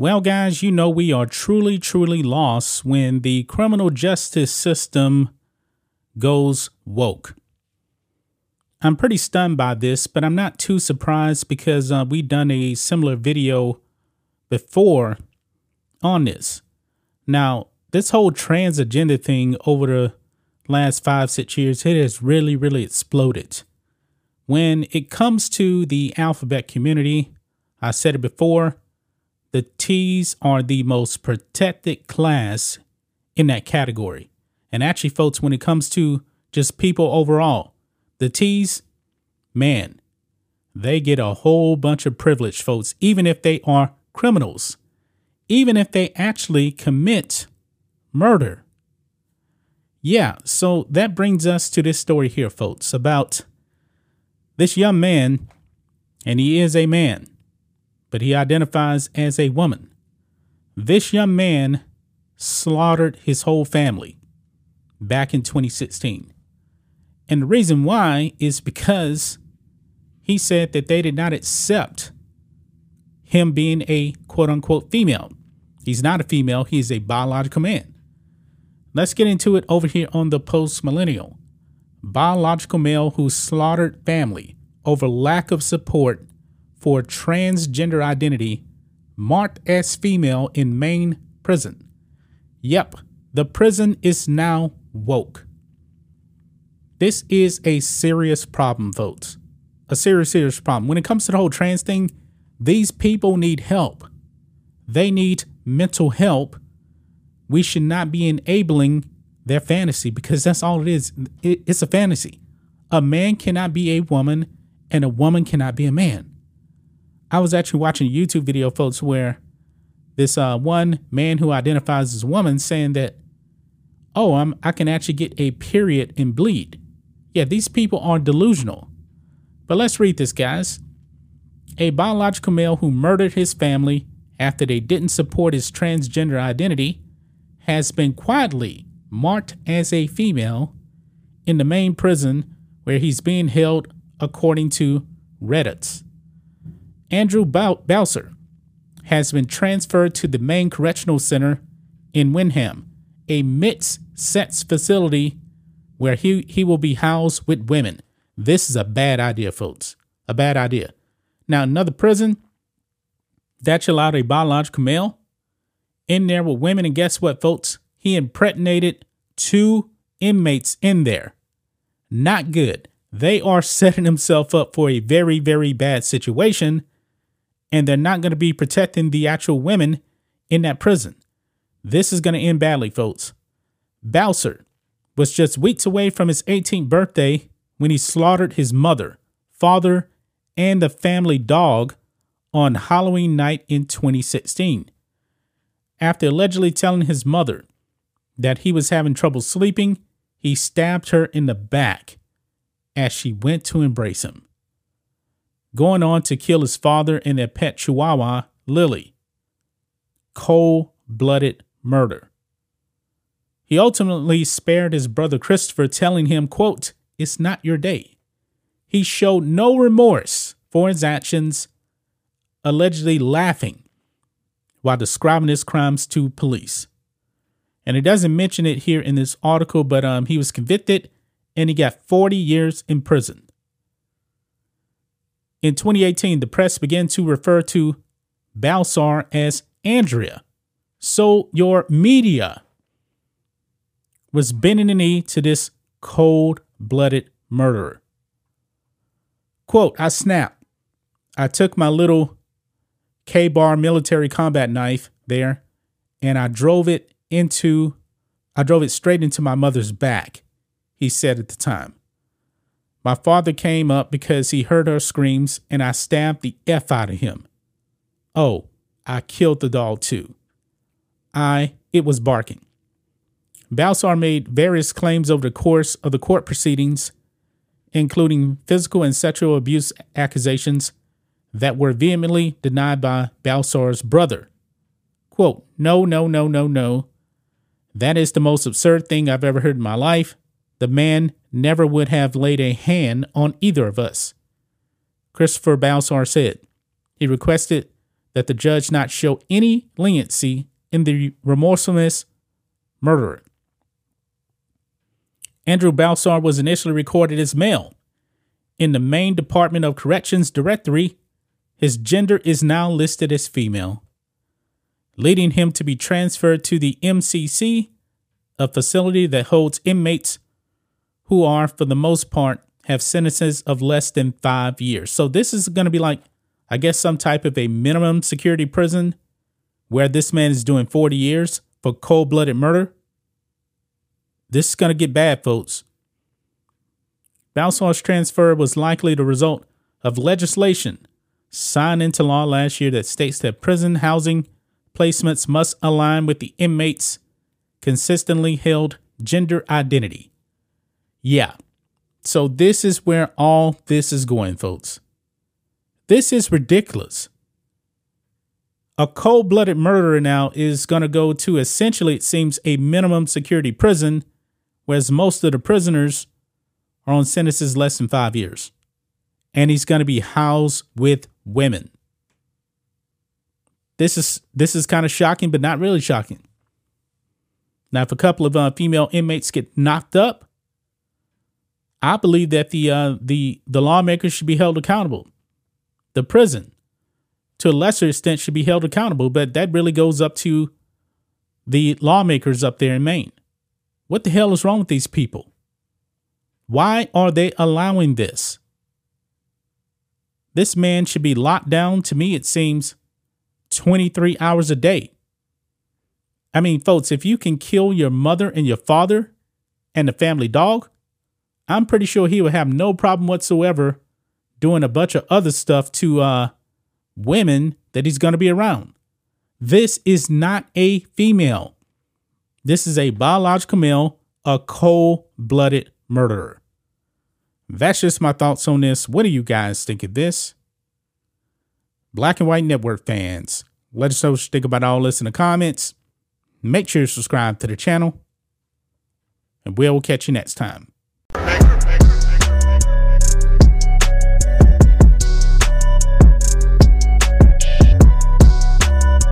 Well, guys, you know we are truly, truly lost when the criminal justice system goes woke. I'm pretty stunned by this, but I'm not too surprised because uh, we've done a similar video before on this. Now, this whole trans agenda thing over the last five, six years, it has really, really exploded. When it comes to the alphabet community, I said it before, the T's are the most protected class in that category. And actually, folks, when it comes to just people overall, the T's, man, they get a whole bunch of privilege, folks, even if they are criminals, even if they actually commit murder. Yeah, so that brings us to this story here, folks, about this young man, and he is a man, but he identifies as a woman. This young man slaughtered his whole family back in 2016. And the reason why is because he said that they did not accept him being a quote unquote female. He's not a female, he is a biological man. Let's get into it over here on the post millennial. Biological male who slaughtered family over lack of support for transgender identity marked as female in Maine prison. Yep, the prison is now woke. This is a serious problem, folks. A serious, serious problem. When it comes to the whole trans thing, these people need help. They need mental help. We should not be enabling their fantasy because that's all it is. It's a fantasy. A man cannot be a woman, and a woman cannot be a man. I was actually watching a YouTube video, folks, where this uh, one man who identifies as a woman saying that, oh, I'm, I can actually get a period and bleed. Yeah, these people are delusional. But let's read this, guys. A biological male who murdered his family after they didn't support his transgender identity has been quietly marked as a female in the Maine prison where he's being held, according to Reduxx. Andrew Balsa has been transferred to the Maine Correctional Center in Windham, a mixed sex facility where he, he will be housed with women. This is a bad idea, folks. A bad idea. Now, another prison that allowed a biological male in there with women. And guess what, folks? He impregnated two inmates in there. Not good. They are setting themselves up for a very, very bad situation. And they're not going to be protecting the actual women in that prison. This is going to end badly, folks. Balsa was just weeks away from his 18th birthday when he slaughtered his mother, father, and the family dog on Halloween night in 2016. After allegedly telling his mother that he was having trouble sleeping, he stabbed her in the back as she went to embrace him, going on to kill his father and their pet chihuahua, Lily. Cold blooded murder. He ultimately spared his brother Christopher, telling him, quote, It's not your day. He showed no remorse for his actions, allegedly laughing while describing his crimes to police. And it doesn't mention it here in this article, but um, he was convicted and he got 40 years in prison. In 2018, the press began to refer to Balsa as Andrea. So your media was bending the knee to this cold blooded murderer. Quote, I snapped. I took my little K bar military combat knife there and I drove it into, I drove it straight into my mother's back, he said at the time. My father came up because he heard her screams and I stabbed the F out of him. Oh, I killed the dog too. I, it was barking. Balsa made various claims over the course of the court proceedings, including physical and sexual abuse accusations that were vehemently denied by Balsa's brother. Quote, No, no, no, no, no. That is the most absurd thing I've ever heard in my life. The man never would have laid a hand on either of us. Christopher Balsa said. He requested that the judge not show any leniency in the remorseless murderer. Andrew Balsa was initially recorded as male. In the Maine Department of Corrections directory, his gender is now listed as female, leading him to be transferred to the MCC, a facility that holds inmates who are, for the most part, have sentences of less than five years. So this is going to be like, I guess, some type of a minimum security prison where this man is doing 40 years for cold blooded murder. This is going to get bad, folks. Balsa's transfer was likely the result of legislation signed into law last year that states that prison housing placements must align with the inmate's consistently held gender identity. Yeah. So this is where all this is going, folks. This is ridiculous. A cold blooded murderer now is going to go to essentially, it seems, a minimum security prison, whereas most of the prisoners are on sentences less than five years. And he's going to be housed with women. This is this is kind of shocking, but not really shocking. Now, if a couple of uh, female inmates get knocked up, I believe that the uh, the the lawmakers should be held accountable. The prison, to a lesser extent, should be held accountable, but that really goes up to the lawmakers up there in Maine. What the hell is wrong with these people? Why are they allowing this? This man should be locked down. To me, it seems 23 hours a day. I mean, folks, if you can kill your mother and your father and the family dog, I'm pretty sure he would have no problem whatsoever doing a bunch of other stuff to uh, women that he's going to be around. This is not a female. This is a biological male, a cold blooded murderer. That's just my thoughts on this. What do you guys think of this? Black and White Network fans, let us know what you think about all this in the comments. Make sure you subscribe to the channel, and we'll catch you next time.